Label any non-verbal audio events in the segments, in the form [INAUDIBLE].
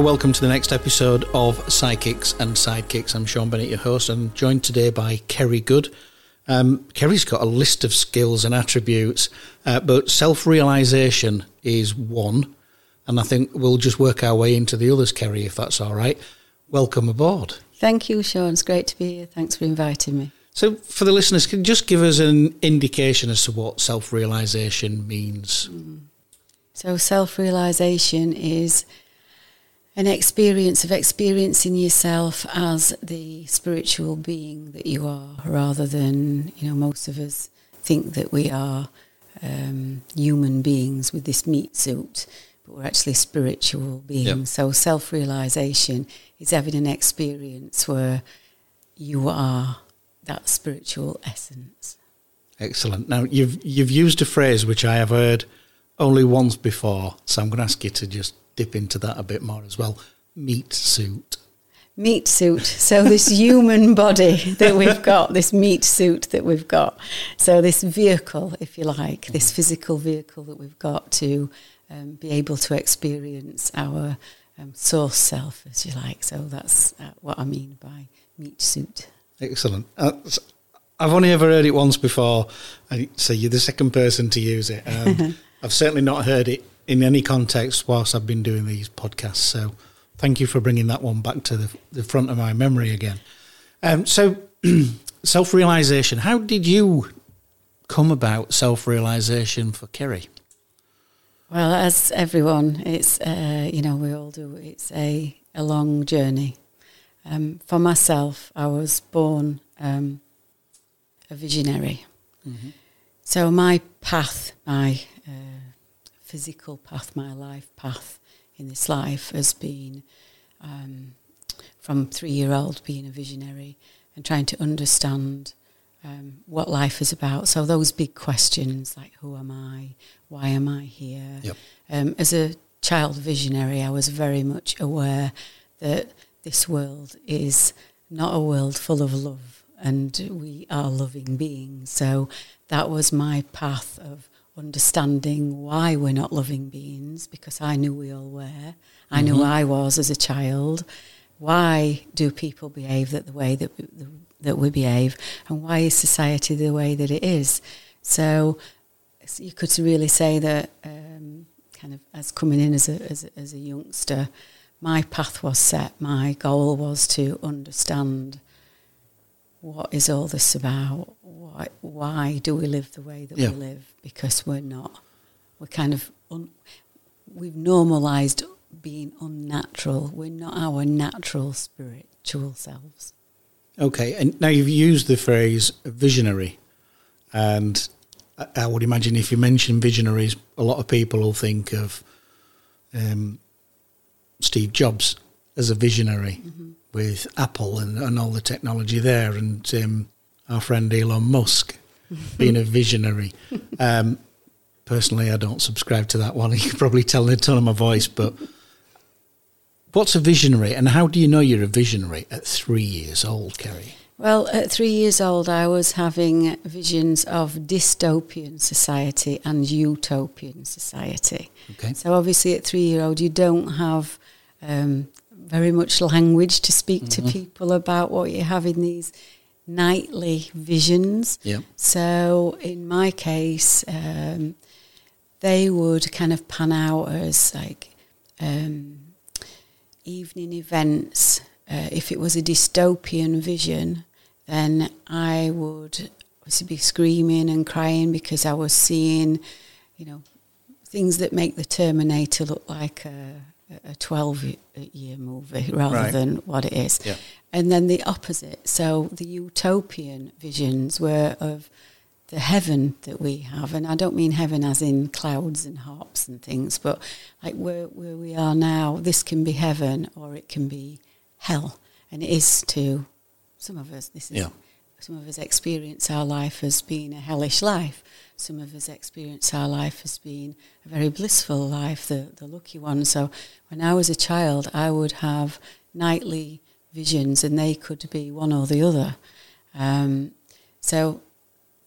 Hello, welcome to the next episode of Psychics and Sidekicks. I'm Shaun Bennett, your host, and joined today by Ceri Goode. Um, Ceri's got a list of skills and attributes, uh, but self realization is one. And I think we'll just work our way into the others, Ceri, if that's all right. Welcome aboard. Thank you, Shaun. It's great to be here. Thanks for inviting me. So, for the listeners, can you just give us an indication as to what self realization means? Mm. So, self realization is an experience of experiencing yourself as the spiritual being that you are, rather than, you know, most of us think that we are um, human beings with this meat suit, but we're actually spiritual beings. Yep. So self realization is having an experience where you are that spiritual essence. Excellent. Now you've you've used a phrase which I have heard only once before, so I'm going to ask you to just dip into that a bit more as well. Meat suit. Meat suit. So this [LAUGHS] human body that we've got, this meat suit that we've got. So this vehicle, if you like, this physical vehicle that we've got to um, be able to experience our um, source self, as you like. So that's uh, what I mean by meat suit. Excellent. Uh, I've only ever heard it once before, so you're the second person to use it. Um, [LAUGHS] I've certainly not heard it in any context whilst I've been doing these podcasts. So thank you for bringing that one back to the, the front of my memory again. Um, so [CLEARS THROAT] self realization. How did you come about self realization for Ceri? Well, as everyone, it's uh, you know we all do. It's a a long journey. Um, for myself, I was born um, a visionary. Mm-hmm. So my path, my uh, physical path, my life path in this life has been um, from three year old being a visionary and trying to understand um, what life is about. So those big questions like who am I, why am I here? Yep. Um, as a child visionary, I was very much aware that this world is not a world full of love, and we are loving beings. So that was my path of understanding why we're not loving beings because I knew we all were. I mm-hmm. knew I was as a child. Why do people behave that the way that we, that we behave, and why is society the way that it is? So, so you could really say that, um, kind of as coming in as a, as a as a youngster, my path was set. My goal was to understand what is all this about? Why, why do we live the way that yeah. we live? Because we're not. We're kind of, un, we've normalised being unnatural. We're not our natural spiritual selves. Okay, and now you've used the phrase visionary, and I would imagine if you mention visionaries, a lot of people will think of um, Steve Jobs as a visionary. Mm-hmm with Apple and, and all the technology there, and um, our friend Elon Musk being a visionary. Um, personally, I don't subscribe to that one. [LAUGHS] You can probably tell in the tone of my voice, but what's a visionary, and how do you know you're a visionary at three years old, Ceri? Well, at three years old, I was having visions of dystopian society and utopian society. Okay. So obviously, at three year old, you don't have um, very much language to speak mm-hmm. to people about what you have in these nightly visions. Yeah. So in my case, um, they would kind of pan out as like um, evening events. Uh, if it was a dystopian vision, then I would obviously be screaming and crying because I was seeing, you know, things that make the Terminator look like a, a 12 year movie rather right. than what it is. Yeah. And then the opposite. So the utopian visions were of the heaven that we have. And I don't mean heaven as in clouds and harps and things, but like where, where we are now, this can be heaven or it can be hell. And it is to some of us. This is yeah. some of us experience our life as being a hellish life some of us experience our life as being a very blissful life, the, the lucky one. So when I was a child, I would have nightly visions and they could be one or the other. Um, so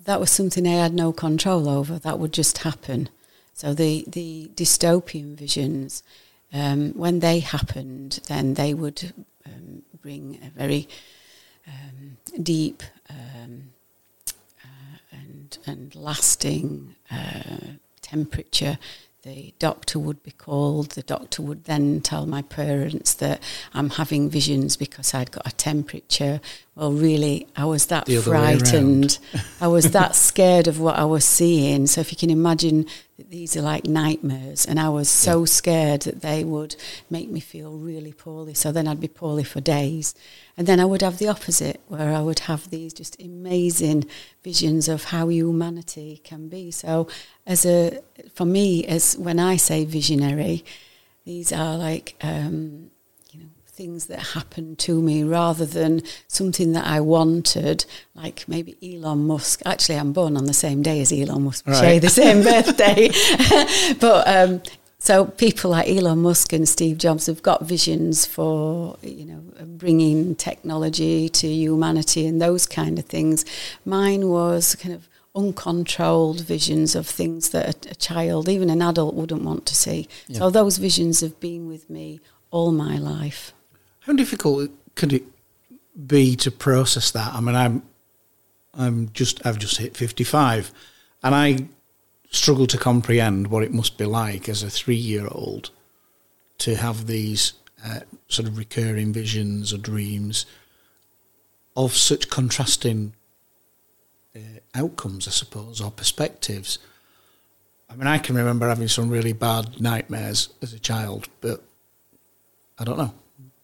that was something I had no control over. That would just happen. So the, the dystopian visions, um, when they happened, then they would um, bring a very um, deep um, and lasting uh, temperature the doctor would be called. The doctor would then tell my parents that I'm having visions because I'd got a temperature. Well, really, I was that frightened. I was that scared of what I was seeing. So, if you can imagine these are like nightmares, and I was so yeah. scared that they would make me feel really poorly. So, then I'd be poorly for days. And then I would have the opposite, where I would have these just amazing visions of how humanity can be. So, as a for me, as when I say visionary, these are like um, things that happened to me rather than something that I wanted. Like maybe Elon Musk. Actually, I'm born on the same day as Elon Musk. Right. Share the same [LAUGHS] birthday, [LAUGHS] but um, so people like Elon Musk and Steve Jobs have got visions for you know bringing technology to humanity and those kind of things. Mine was kind of uncontrolled visions of things that a, a child, even an adult, wouldn't want to see. Yeah. So those visions have been with me all my life. How difficult could it be to process that? I mean, I'm I'm just I've just hit fifty five, and I struggle to comprehend what it must be like as a three year old to have these uh, sort of recurring visions or dreams of such contrasting uh, outcomes, I suppose, or perspectives. I mean, I can remember having some really bad nightmares as a child, but I don't know.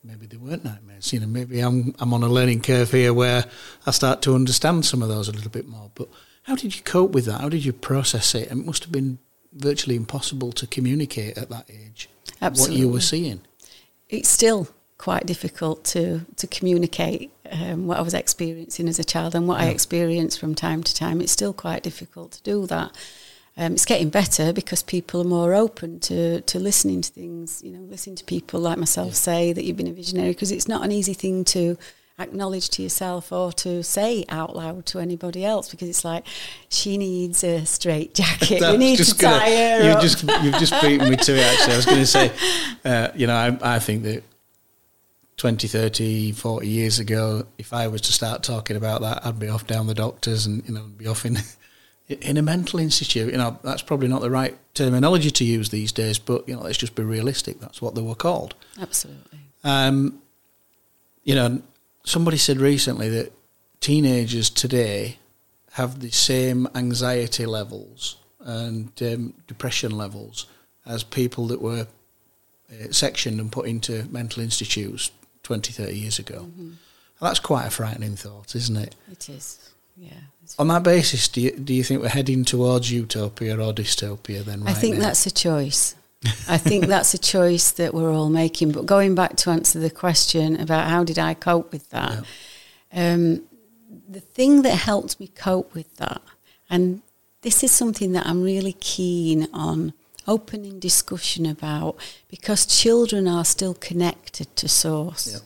Maybe they weren't nightmares. You know, maybe I'm I'm on a learning curve here where I start to understand some of those a little bit more. But how did you cope with that? How did you process it? It must have been virtually impossible to communicate at that age Absolutely. what you were seeing. It's still quite difficult to to communicate um, what I was experiencing as a child and what yeah. I experience from time to time. It's still quite difficult to do that. Um, it's getting better because people are more open to, to listening to things, you know, listening to people like myself yeah. say that you've been a visionary because it's not an easy thing to acknowledge to yourself or to say out loud to anybody else because it's like she needs a straight [LAUGHS] jacket. we need to gonna, tie her. You've just you've just beaten me to it. Actually, I was going to say, [LAUGHS] uh, you know, I, I think that 20, 30, 40 years ago, if I was to start talking about that, I'd be off down the doctors and you know be off in in a mental institute. You know, that's probably not the right terminology to use these days, but you know, let's just be realistic. That's what they were called. Absolutely. Um, you know, somebody said recently that teenagers today have the same anxiety levels and um, depression levels as people that were uh, sectioned and put into mental institutes 20, 30 years ago. Mm-hmm. that's quite a frightening thought, isn't it? It is, yeah. On that basis, do you, do you think we're heading towards utopia or dystopia then? Right I think now? that's a choice. [LAUGHS] I think that's a choice that we're all making. But going back to answer the question about how did I cope with that, yeah. um, the thing that helped me cope with that, and this is something that I'm really keen on opening discussion about because children are still connected to source. Yeah.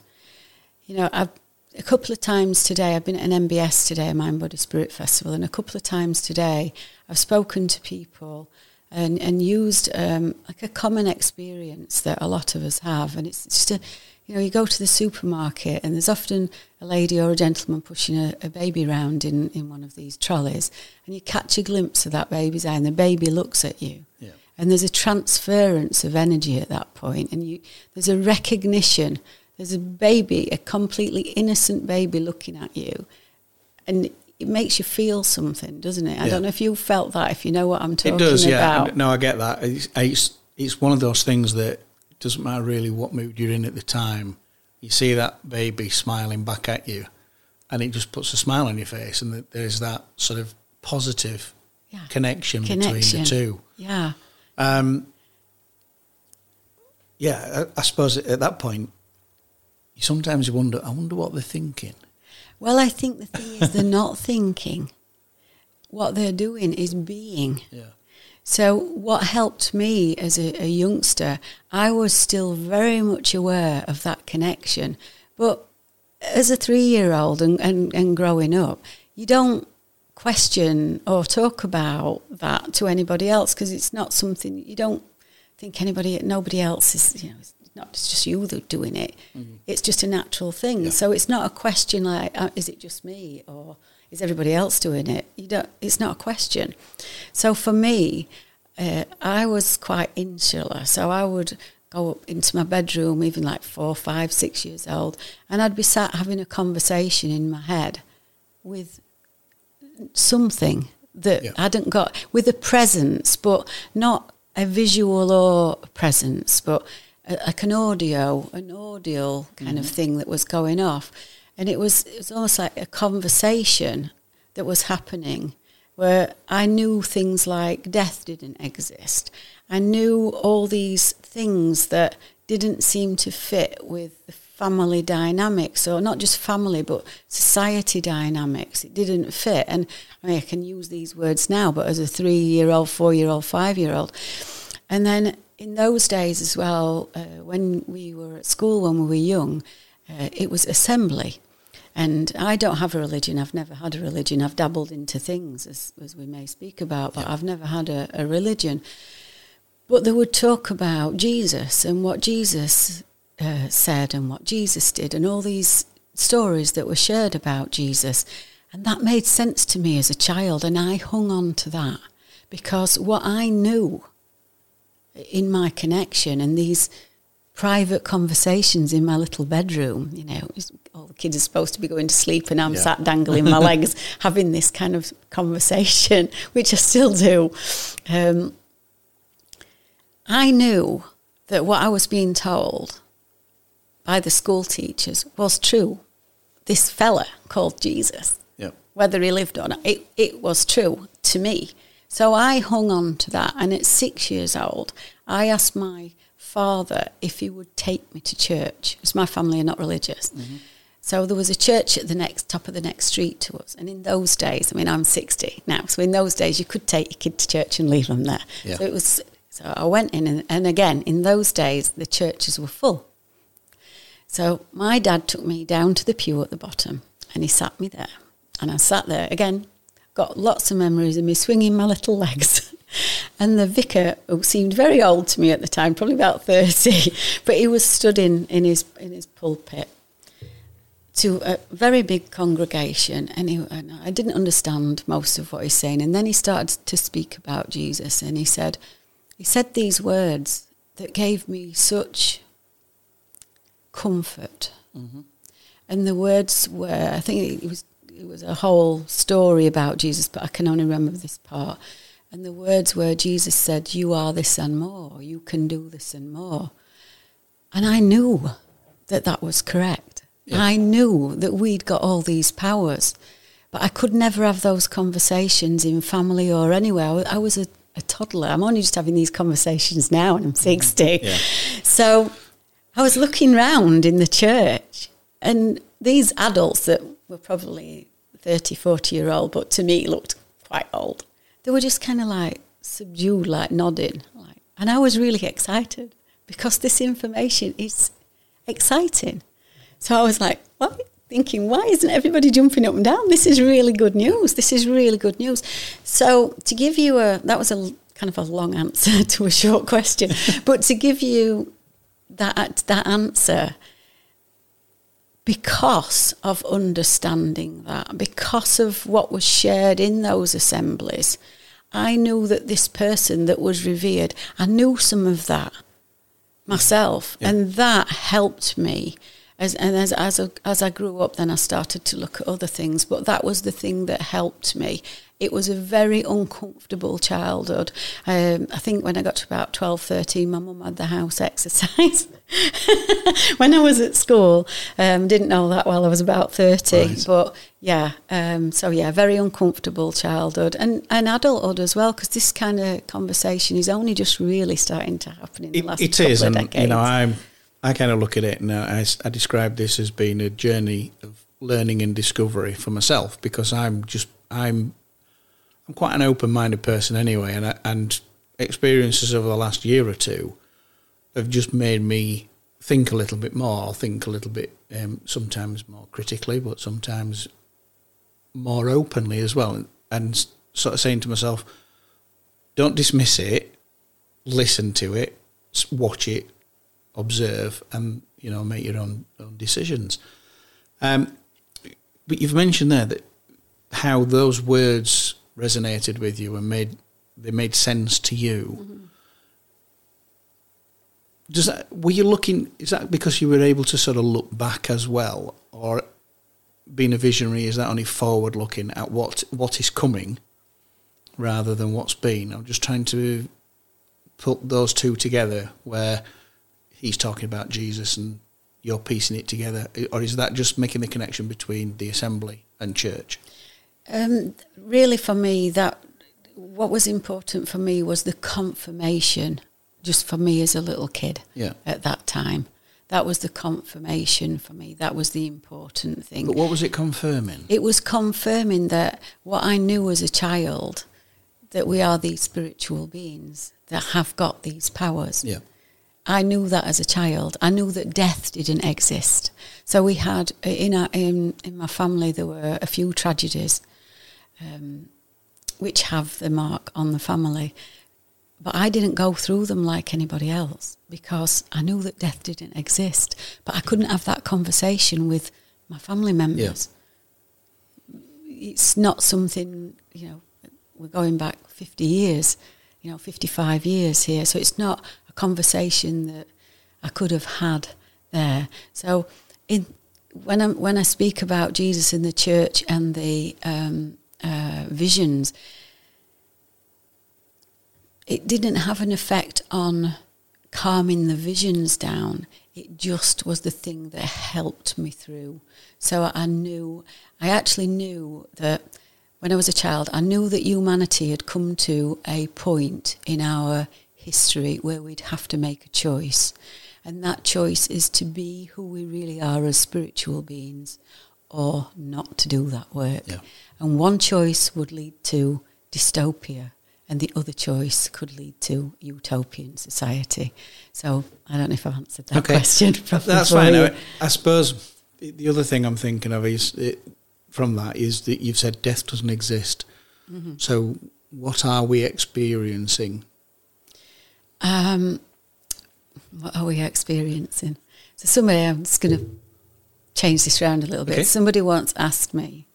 You know, I've a couple of times today, I've been at an MBS today, a Mind Body Spirit Festival, and a couple of times today, I've spoken to people and, and used um, like a common experience that a lot of us have. And it's just a, you know, you go to the supermarket and there's often a lady or a gentleman pushing a, a baby around in, in one of these trolleys and you catch a glimpse of that baby's eye and the baby looks at you. Yeah. And there's a transference of energy at that point and you there's a recognition. There's a baby, a completely innocent baby looking at you. And it makes you feel something, doesn't it? I yeah. don't know if you felt that, if you know what I'm talking about. It does, yeah. No, I get that. It's, it's, it's one of those things that doesn't matter really what mood you're in at the time. You see that baby smiling back at you, and it just puts a smile on your face, and there's that sort of positive yeah. connection, connection, between the two. Yeah. Um, yeah, I, I suppose at that point, sometimes you wonder, I wonder what they're thinking. Well, I think the thing is they're not thinking. What they're doing is being. Yeah. So, what helped me as a, a, youngster, I was still very much aware of that connection. But as a three year old and, and, and growing up, you don't question or talk about that to anybody else because it's not something you don't think anybody, nobody else is, you know, not it's just you that doing it. Mm-hmm. It's just a natural thing. Yeah. So it's not a question like, uh, is it just me or is everybody else doing it? You don't. It's not a question. So for me, uh, I was quite insular. So I would go up into my bedroom, even like four, five, six years old, and I'd be sat having a conversation in my head with something that yeah. I hadn't got, with a presence, but not a visual or presence, but like an audio, an audio kind mm-hmm. of thing that was going off. And it was, it was almost like a conversation that was happening where I knew things like death didn't exist. I knew all these things that didn't seem to fit with the family dynamics, or not just family, but society dynamics. It didn't fit. And I mean, I can use these words now, but as a three year old, four year old, five year old. And then in those days as well, uh, when we were at school, when we were young, uh, it was assembly. And I don't have a religion. I've never had a religion. I've dabbled into things, as, as we may speak about, but yeah. I've never had a, a religion. But they would talk about Jesus and what Jesus uh, said and what Jesus did and all these stories that were shared about Jesus. And that made sense to me as a child. And I hung on to that because what I knew in my connection and these private conversations in my little bedroom, you know, all the kids are supposed to be going to sleep and I'm yeah. sat dangling my [LAUGHS] legs having this kind of conversation, [LAUGHS] which I still do. Um, I knew that what I was being told by the school teachers was true. This fella called Jesus, yep. whether he lived or not, it, it was true to me. So I hung on to that. And at six years old, I asked my father if he would take me to church, because my family are not religious. Mm-hmm. So there was a church at the next top of the next street to us. And in those days, I mean, I'm 60 now. So in those days, you could take your kid to church and leave them there. Yeah. So it was, so I went in, and, and again, in those days, the churches were full. So my dad took me down to the pew at the bottom and he sat me there. And I sat there again, got lots of memories of me swinging my little legs. [LAUGHS] and the vicar, who seemed very old to me at the time, probably about 30, [LAUGHS] but he was stood in, in, his, in his pulpit to a very big congregation and, he, and I didn't understand most of what he's saying. And then he started to speak about Jesus and he said, he said these words that gave me such comfort. Mm-hmm. And the words were, I think it was, it was a whole story about Jesus, but I can only remember this part. And the words were, Jesus said, You are this and more. You can do this and more. And I knew that that was correct. Yeah. I knew that we'd got all these powers. But I could never have those conversations in family or anywhere. I was a, a toddler. I'm only just having these conversations now and I'm mm-hmm. 60. Yeah. So I was looking round in the church and these adults that were probably 30, 40 year old, but to me looked quite old, they were just kind of like subdued, like nodding. Like, and I was really excited because this information is exciting. So I was like, what? Thinking, why isn't everybody jumping up and down? This is really good news. This is really good news. So to give you a, that was a kind of a long answer [LAUGHS] to a short question, but to give you that that answer because of understanding that, because of what was shared in those assemblies. I knew that this person that was revered, I knew some of that myself, yeah. and that helped me. As, and as as, as I grew up, then I started to look at other things, but that was the thing that helped me it was a very uncomfortable childhood. Um, I think when I got to about 12, 13, my mum had the house exercise. [LAUGHS] when I was at school, um, didn't know that well, I was about 30. Right. But yeah, um, so yeah, very uncomfortable childhood and, and adulthood as well, because this kind of conversation is only just really starting to happen in the last it, it is, and decades. you know, I'm, I kind of look at it and I, I describe this as being a journey of learning and discovery for myself because I'm just I'm I'm quite an open-minded person anyway, and and experiences over the last year or two have just made me think a little bit more, think a little bit um, sometimes more critically, but sometimes more openly as well, and, and sort of saying to myself, don't dismiss it, listen to it, watch it, observe, and you know make your own own decisions. Um, but you've mentioned there that how those words resonated with you and made they made sense to you. Does that were you looking? Is that because you were able to sort of look back as well, or being a visionary is that only forward looking at what what is coming, rather than what's been? I'm just trying to put those two together, where he's talking about Jesus and you're piecing it together, or is that just making the connection between the assembly and church? Um, really, for me, that what was important for me was the confirmation. Just for me as a little kid Yeah. at that time, that was the confirmation for me. That was the important thing. But what was it confirming? it was confirming that what I knew as a child, that we are these spiritual beings that have got these powers. Yeah. I knew that as a child. I knew that death didn't exist. So we had in our, in in my family there were a few tragedies, um, which have the mark on the family. But I didn't go through them like anybody else because I knew that death didn't exist. But I couldn't have that conversation with my family members. It's not something you know. We're going back fifty years, you know, fifty-five years here. So it's not conversation that I could have had there. So in when I when I speak about Jesus in the church and the um, uh, visions, it didn't have an effect on calming the visions down. It just was the thing that helped me through. So I knew, I actually knew that when I was a child, I knew that humanity had come to a point in our history where we'd have to make a choice. And that choice is to be who we really are as spiritual beings or not to do that work. Yeah. And one choice would lead to dystopia, and the other choice could lead to utopian society. So I don't know if I've answered that question. [LAUGHS] properly That's fine. I, I suppose the- the other thing I'm thinking of is it, from that is that you've said death doesn't exist. Mm-hmm. So what are we experiencing? Um, what are we experiencing? So somebody, I'm just going to change this around a little bit. Okay. Somebody once asked me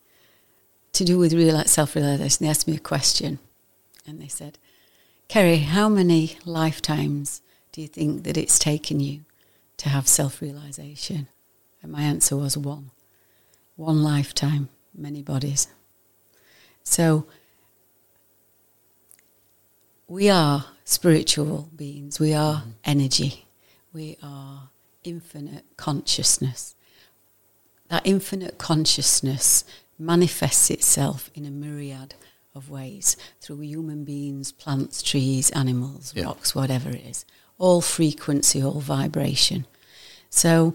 to do with real self-realization. They asked me a question, and they said, "Ceri, how many lifetimes do you think that it's taken you to have self-realization?" And my answer was one. One lifetime, many bodies. So we are spiritual beings. We are energy. We are infinite consciousness. That infinite consciousness manifests itself in a myriad of ways through human beings, plants, trees, animals, Yeah. rocks, whatever it is. All frequency, all vibration. So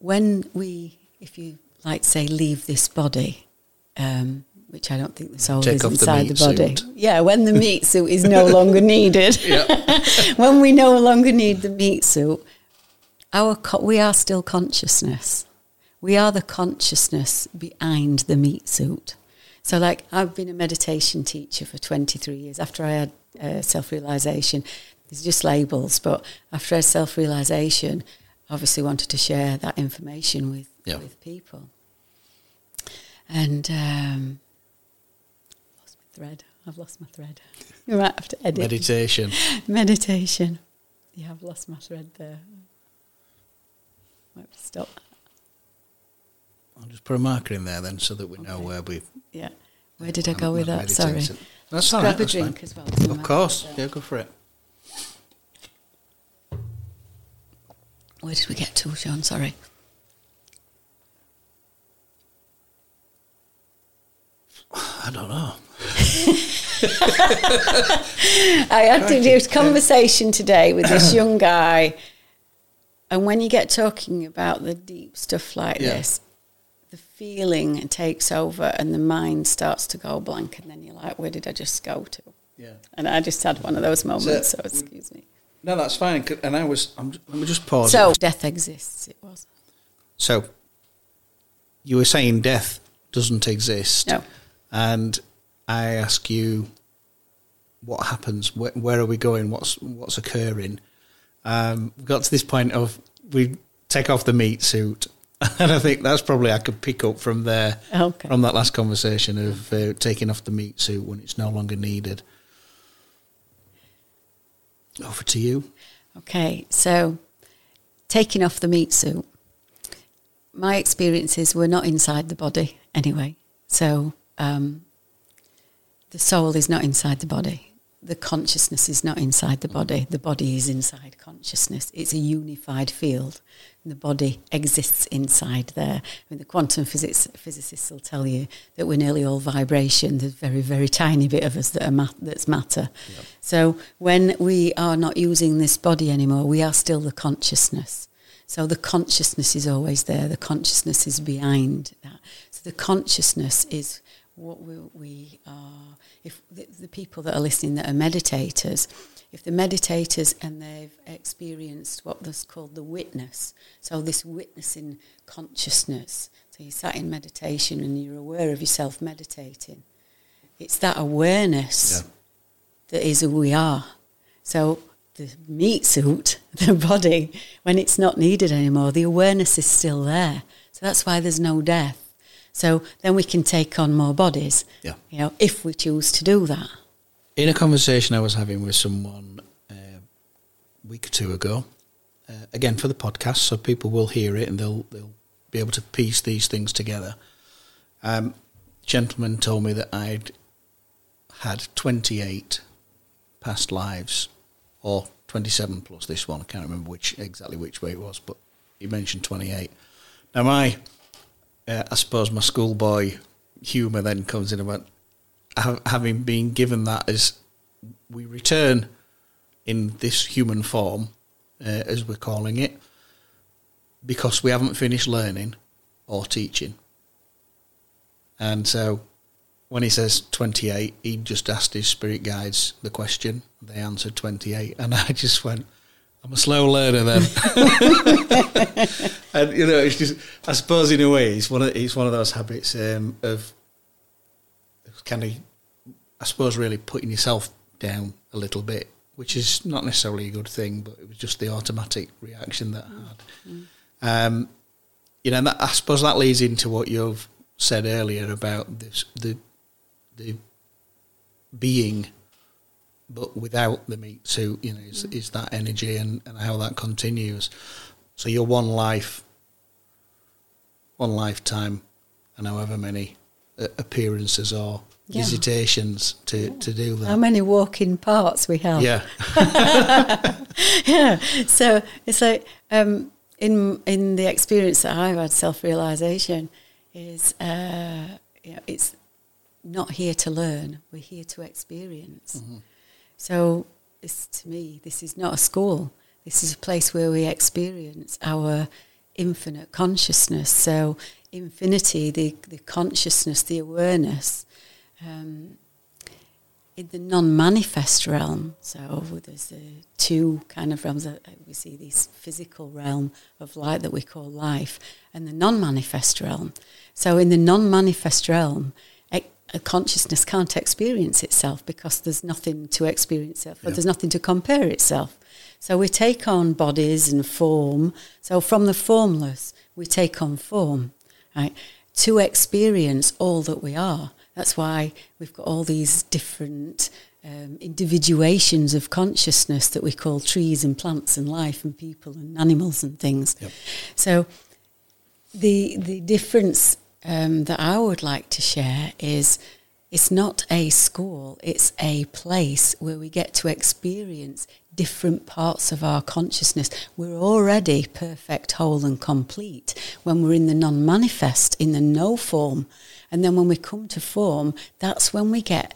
when we, if you like say, leave this body, um, which I don't think the soul Take is off the inside the, body. suit. Yeah, when the meat suit is no [LAUGHS] longer needed. [LAUGHS] when we no longer need the meat suit, our co- we are still consciousness. We are the consciousness behind the meat suit. So, like, I've been a meditation teacher for 23 years. After I had uh, self realization, it's just labels, but after I had self realization, obviously wanted to share that information with, Yeah. with people. And um, thread. I've lost my thread. [LAUGHS] You might have to edit. Meditation. Meditation. Yeah, I've lost my thread there. Might stop. I'll just put a marker in there then so that we know where we Yeah. Where did I go with that? Sorry. meditated. That's all grab right, a that's drink fine. as well. Of course. Yeah, go for it. Where did we get to, Shaun? Sorry. [SIGHS] I don't know. I had to do a conversation today with this [COUGHS] young guy, and when you get talking about the deep stuff like Yeah. this, the feeling takes over, and the mind starts to go blank, and then you're like, "Where did I just go to?" Yeah. And I just had one of those moments. So, So- excuse me. No, that's fine. And I was. I'm, let me just pause. So it. death exists. It was So, you were saying death doesn't exist. no. And I ask you, what happens, where, where are we going, what's what's occurring. Um, we got to this point of we take off the meat suit, [LAUGHS] and I think that's probably I could pick up from there Okay. from that last conversation of uh, taking off the meat suit when it's no longer needed. Over to you. Okay, so taking off the meat suit, my experiences were not inside the body anyway. So um, the soul is not inside the body. The consciousness is not inside the body. The body is inside consciousness. It's a unified field. And the body exists inside there. I mean, the quantum physics physicists will tell you that we're nearly all vibration. There's a very, very tiny bit of us that are ma- that's matter. So when we are not using this body anymore, we are still the consciousness. So the consciousness is always there. The consciousness is behind that. So the consciousness is what we, we are. If the, the people that are listening that are meditators, if the meditators and they've experienced what was called the witness, so this witnessing consciousness. So you sat in meditation and you're aware of yourself meditating. It's that awareness Yeah. that is who we are. So the meat suit, [LAUGHS] the body, when it's not needed anymore, the awareness is still there. So that's why there's no death. So then we can take on more bodies, Yeah. you know, if we choose to do that. In a conversation I was having with someone uh, a week or two ago, uh, again for the podcast, so people will hear it and they'll they'll be able to piece these things together. Um, gentleman told me that I'd had twenty eight past lives, or twenty seven plus this one. I can't remember which exactly which way it was, but he mentioned twenty eight. Now my, uh, I suppose my schoolboy humour then comes in about ha- having been given that as we return in this human form, uh, as we're calling it, because we haven't finished learning or teaching. And so when he says 28, he just asked his spirit guides the question. They answered 28. And [LAUGHS] I just went, I'm a slow learner then. [LAUGHS] and, you know, it's just, I suppose in a way, it's one of, it's one of those habits um, of kind of, I suppose, really putting yourself down a little bit, which is not necessarily a good thing, but it was just the automatic reaction that I had. Um, you know, and that, I suppose that leads into what you've said earlier about this, the the being, but without the meat suit. You know, is, is that energy and, and how that continues. So your one life, one lifetime, and however many uh, appearances or Yeah. visitations to, to do that. How many walking parts we have? yeah, [LAUGHS] yeah. So it's like um, in in the experience that I've had, self realization is uh, you know, it's not here to learn. We're here to experience. So it's, to me, this is not a school. This is a place where we experience our infinite consciousness. So infinity, the the consciousness, the awareness. Um, in the non-manifest realm, so there's the two kind of realms. That we see this physical realm of light that we call life, and the non-manifest realm. So in the non-manifest realm, a consciousness can't experience itself because there's nothing to experience itself, or Yeah. there's nothing to compare itself. So we take on bodies and form. So from the formless, we take on form, right, to experience all that we are. That's why we've got all these different um, individuations of consciousness that we call trees and plants and life and people and animals and things. Yep. So the the difference um, that I would like to share is it's not a school, it's a place where we get to experience different parts of our consciousness. We're already perfect, whole, and complete when we're in the non manifest, in the no form. And then when we come to form, that's when we get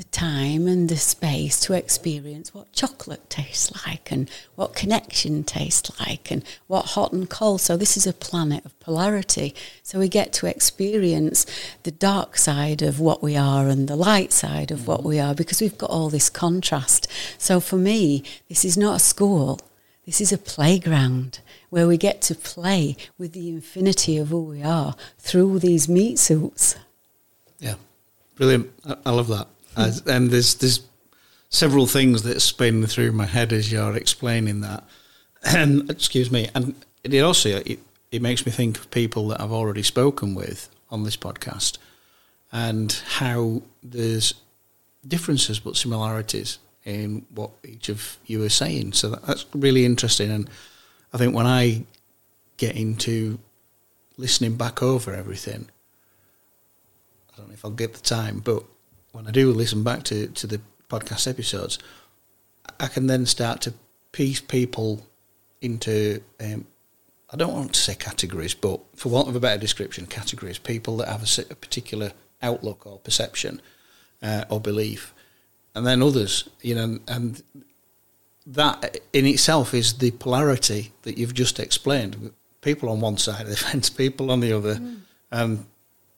the time and the space to experience what chocolate tastes like and what connection tastes like and what hot and cold. So this is a planet of polarity. So we get to experience the dark side of what we are and the light side of what we are because we've got all this contrast. So for me, this is not a school. This is a playground where we get to play with the infinity of who we are through these meat suits. Yeah, brilliant. I, I love that. Hmm. As, and there's there's several things that spin through my head as you're explaining that. [CLEARS THROAT] And excuse me, and it also it, it makes me think of people that I've already spoken with on this podcast, and how there's differences but similarities in what each of you are saying. So that, that's really interesting, and I think when I get into listening back over everything, I don't know if I'll get the time, but when I do listen back to, to the podcast episodes, I can then start to piece people into, um, I don't want to say categories, but for want of a better description, categories, people that have a, a particular outlook or perception uh, or belief, and then others, you know, and that in itself is the polarity that you've just explained. People on one side of the [LAUGHS] fence, people on the other, mm. and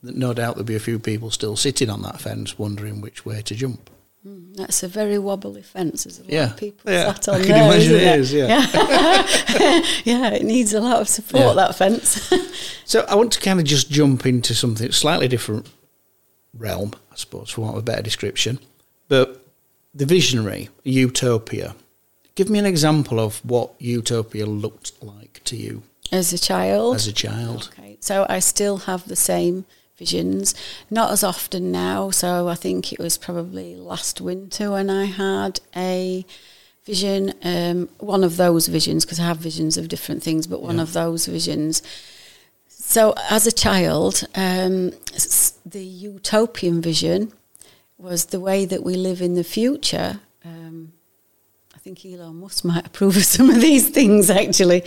no doubt there'll be a few people still sitting on that fence wondering which way to jump. Mm, that's a very wobbly fence. There's a yeah. of people yeah. sat on I can there. imagine it? it is, yeah. Yeah. [LAUGHS] yeah, it needs a lot of support, Yeah. that fence. [LAUGHS] So I want to kind of just jump into something slightly different realm, I suppose, for want of a better description. But the visionary, utopia. Give me an example of what utopia looked like to you As a child. as a child. Okay, so I still have the same visions, not as often now. So I think it was probably last winter when I had a vision, um, one of those visions, because I have visions of different things, but one Yeah. of those visions. So as a child, um, the utopian vision was the way that we live in the future. Um, I think Elon Musk might [LAUGHS] approve of some of these things actually,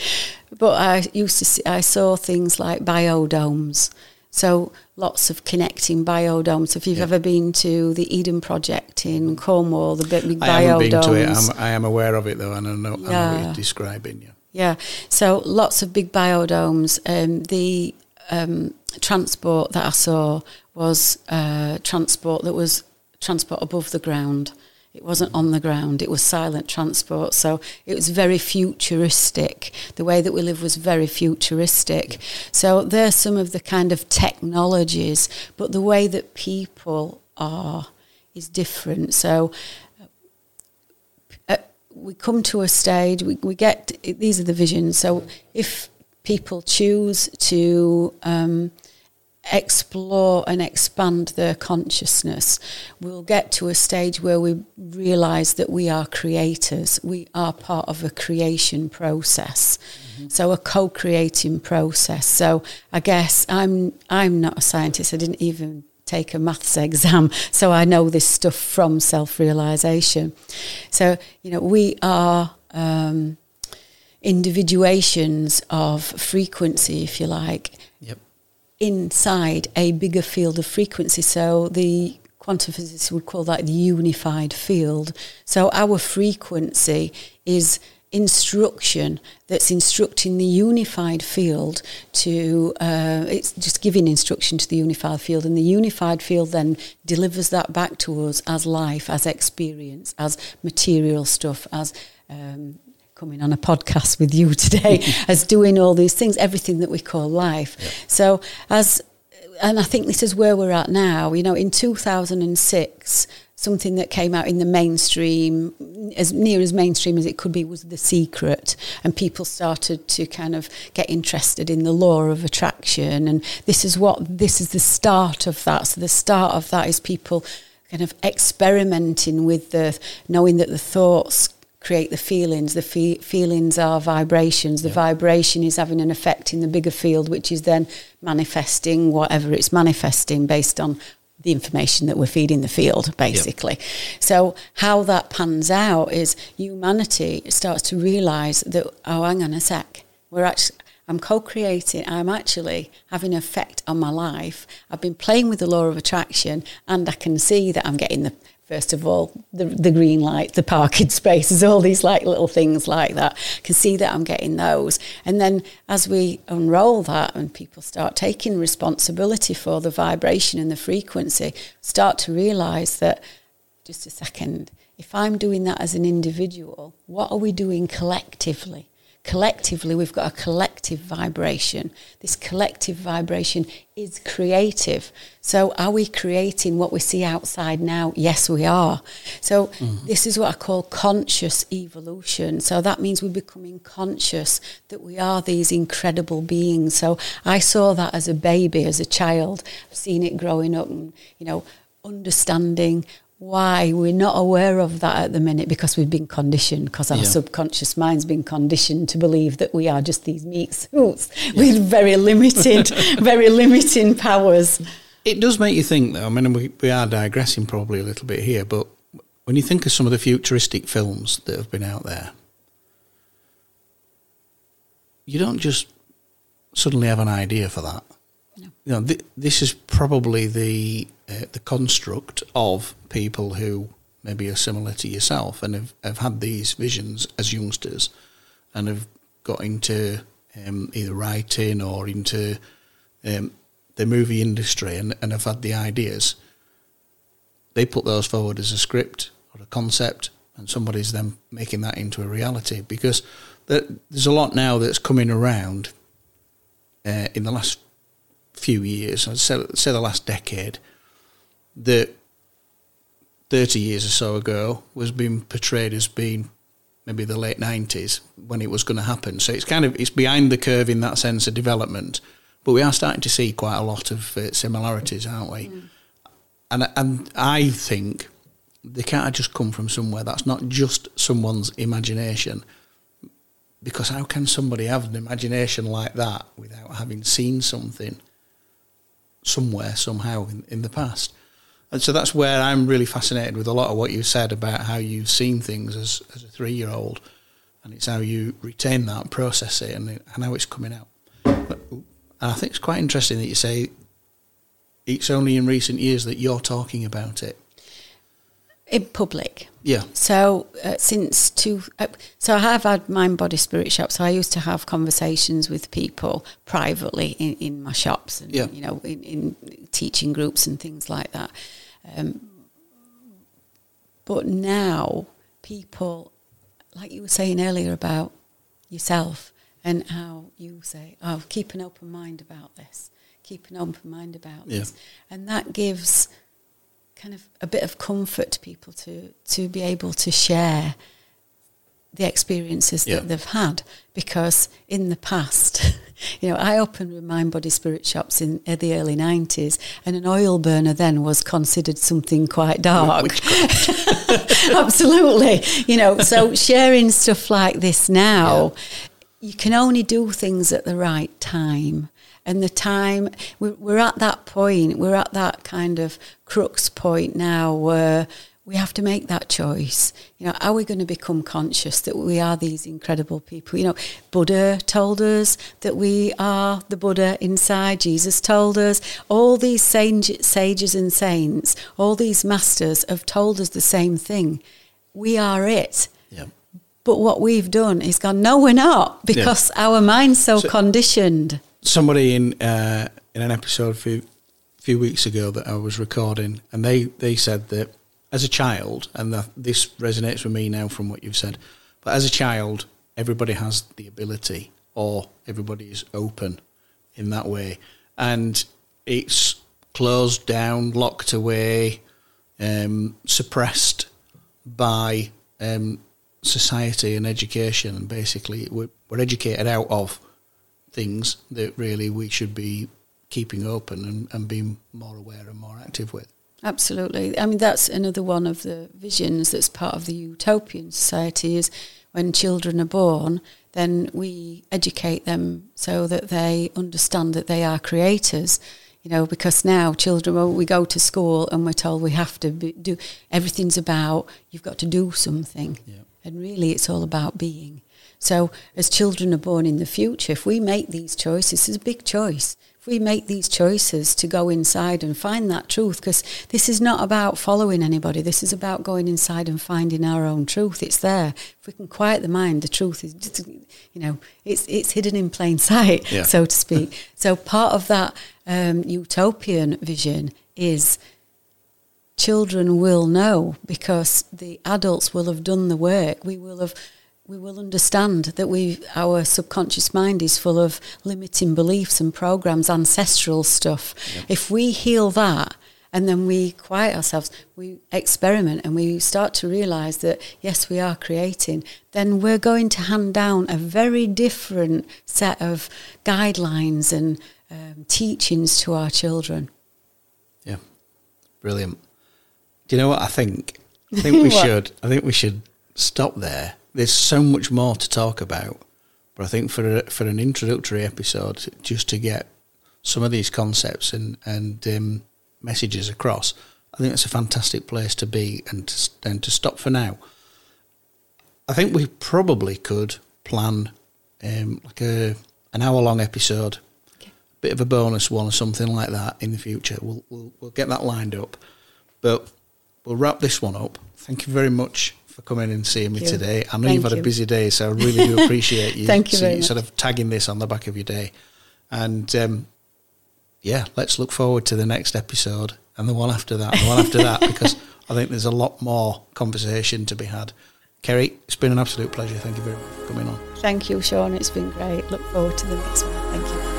but I used to see, I saw things like biodomes. So lots of connecting biodomes. If you've Yeah. ever been to the Eden Project in Cornwall, the big, big I haven't been to it. I'm, I am aware of it though, and I know, I know what you're describing. Yeah. Yeah, so lots of big biodomes. Um, the um, transport that I saw was uh, transport that was transport above the ground. It wasn't on the ground, it was silent transport. So it was very futuristic. The way that we live was very futuristic. So there's some of the kind of technologies, but the way that people are is different. So uh, we come to a stage, we, we get, these are the visions. So if people choose to um, explore and expand their consciousness, we'll get to a stage where we realize that we are creators. We are part of a creation process. So a co-creating process. So I guess I'm I'm not a scientist. I didn't even take a maths exam, [LAUGHS] so I know this stuff from self-realization. So you know we are. Um, individuations of frequency, if you like. Inside a bigger field of frequency. So the quantum physicists would call that the unified field. So our frequency is instruction that's instructing the unified field to uh, it's just giving instruction to the unified field and the unified field then delivers that back to us as life as experience as material stuff as um, coming on a podcast with you [LAUGHS] today [LAUGHS] as doing all these things everything that we call life so as and I think this is where we're at now. You know, in 2006, something that came out in the mainstream, as near as mainstream as it could be, was The Secret. And people started to kind of get interested in the law of attraction. And this is what, this is the start of that. So the start of that is people kind of experimenting with the, knowing that the thoughts create the feelings. The fe- feelings are vibrations. The vibration is having an effect in the bigger field, which is then manifesting whatever it's manifesting based on the information that we're feeding the field, basically. So how that pans out is humanity starts to realise that oh, hang on a sec, we're actually. I'm co-creating. I'm actually having an effect on my life. I've been playing with the law of attraction, and I can see that I'm getting the first of all, the, the green light, the parking [LAUGHS] spaces, all these like little things like that. I can see that I'm getting those. And then as we unroll that and people start taking responsibility for the vibration and the frequency, start to realize that just a second, if I'm doing that as an individual, what are we doing collectively? Collectively we've got a collective vibration. This collective vibration is creative. So are we creating what we see outside now? Yes, we are. So mm. this is what I call conscious evolution. So that means we're becoming conscious that we are these incredible beings. So I saw that as a baby, as a child, seeing it growing up and, you know, understanding why we're not aware of that at the minute because we've been conditioned because our yeah. subconscious mind's been conditioned to believe that we are just these meat suits yeah. with very limited [LAUGHS] very limiting powers it does make you think though i mean we, we are digressing probably a little bit here but when you think of some of the futuristic films that have been out there you don't just suddenly have an idea for that. You know th- this is probably the uh, the construct of people who maybe are similar to yourself and have, have had these visions as youngsters and have got into um, either writing or into um, the movie industry and, and have had the ideas, they put those forward as a script or a concept, and somebody's then making that into a reality because there's a lot now that's coming around uh, in the last few years, I'd say, say the last decade, that 30 years or so ago was being portrayed as being maybe the late 90s when it was going to happen. So it's kind of it's behind the curve in that sense of development. But we are starting to see quite a lot of uh, similarities, aren't we? Mm. And and I think they can't just come from somewhere. That's not just someone's imagination. Because how can somebody have an imagination like that without having seen something somewhere, somehow in, in the past? And so that's where I'm really fascinated with a lot of what you said about how you've seen things as, as a three year old. And it's how you retain that, process it, and, and how it's coming out. But, and I think it's quite interesting that you say it's only in recent years that you're talking about it. In public. Yeah. So uh, since two, uh, so I have had mind, body, spirit shop. So I used to have conversations with people privately in, in my shops, and yeah. you know, in, in teaching groups and things like that. Um, but now people, like you were saying earlier about yourself and how you say, "Oh, keep an open mind about this. Keep an open mind about yeah. this," and that gives kind of a bit of comfort to people to to be able to share the experiences yeah. that they've had. Because in the past [LAUGHS] you know i opened with mind body spirit shops in, the early 90s and an oil burner then was considered something quite dark. [LAUGHS] [LAUGHS] absolutely. You know so sharing stuff like this now yeah. you can only do things at the right time and the time we're, we're at that point we're at that kind of crux point now where we have to make that choice. You know, are we going to become conscious that we are these incredible people? You know, Buddha told us that we are the Buddha inside. Jesus told us. All these sages and saints, all these masters have told us the same thing. We are it. Yeah. But what we've done is gone, no, we're not, because yeah. our mind's so, so, conditioned. Somebody in uh, in an episode a few, few weeks ago that I was recording, and they, they said that as a child, and the, this resonates with me now from what you've said, but as a child, everybody has the ability, or everybody is open in that way, and it's closed down, locked away, um, suppressed by um, society and education, and basically we're, we're educated out of things that really we should be keeping open and, and being more aware and more active with. Absolutely. I mean, that's another one of the visions that's part of the utopian society is when children are born, then we educate them so that they understand that they are creators. You know, because now children, well, we go to school and we're told we have to be, do everything's about you've got to do something, yeah. and really it's all about being. So, as children are born in the future, if we make these choices, it's a big choice if we make these choices to go inside and find that truth, because this is not about following anybody, this is about going inside and finding our own truth. It's there. If we can quiet the mind, the truth is, just, you know, it's it's hidden in plain [LAUGHS] sight, yeah. so to speak. so part of that um, utopian vision is children will know because the adults will have done the work. We will have we will understand that we our subconscious mind is full of limiting beliefs and programs, ancestral stuff. Yeah. If we heal that and then we quiet ourselves, we experiment and we start to realize that yes, we are creating, then we're going to hand down a very different set of guidelines and um, teachings to our children. Yeah, brilliant. Do you know what I think? I [LAUGHS] think we should. I think we should stop there there's so much more to talk about. But I think for a, for an introductory episode, just to get some of these concepts and and um, messages across, I think it's a fantastic place to be and to, and to stop for now. I think we probably could plan um, like a an hour long episode, okay. a bit of a bonus one or something like that in the future. We'll, we'll we'll get that lined up, but we'll wrap this one up. Thank you very much for coming and seeing me today. I know Thank you've had you. a busy day, so I really do [LAUGHS] appreciate you. Thank you very sort of tagging this on the back of your day. And um, yeah, let's look forward to the next episode and the one after that, the one after that, [LAUGHS] because I think there's a lot more conversation to be had. Ceri, it's been an absolute pleasure. Thank you very much for coming on. Thank you, Shaun. It's been great. Look forward to the next one. Thank you.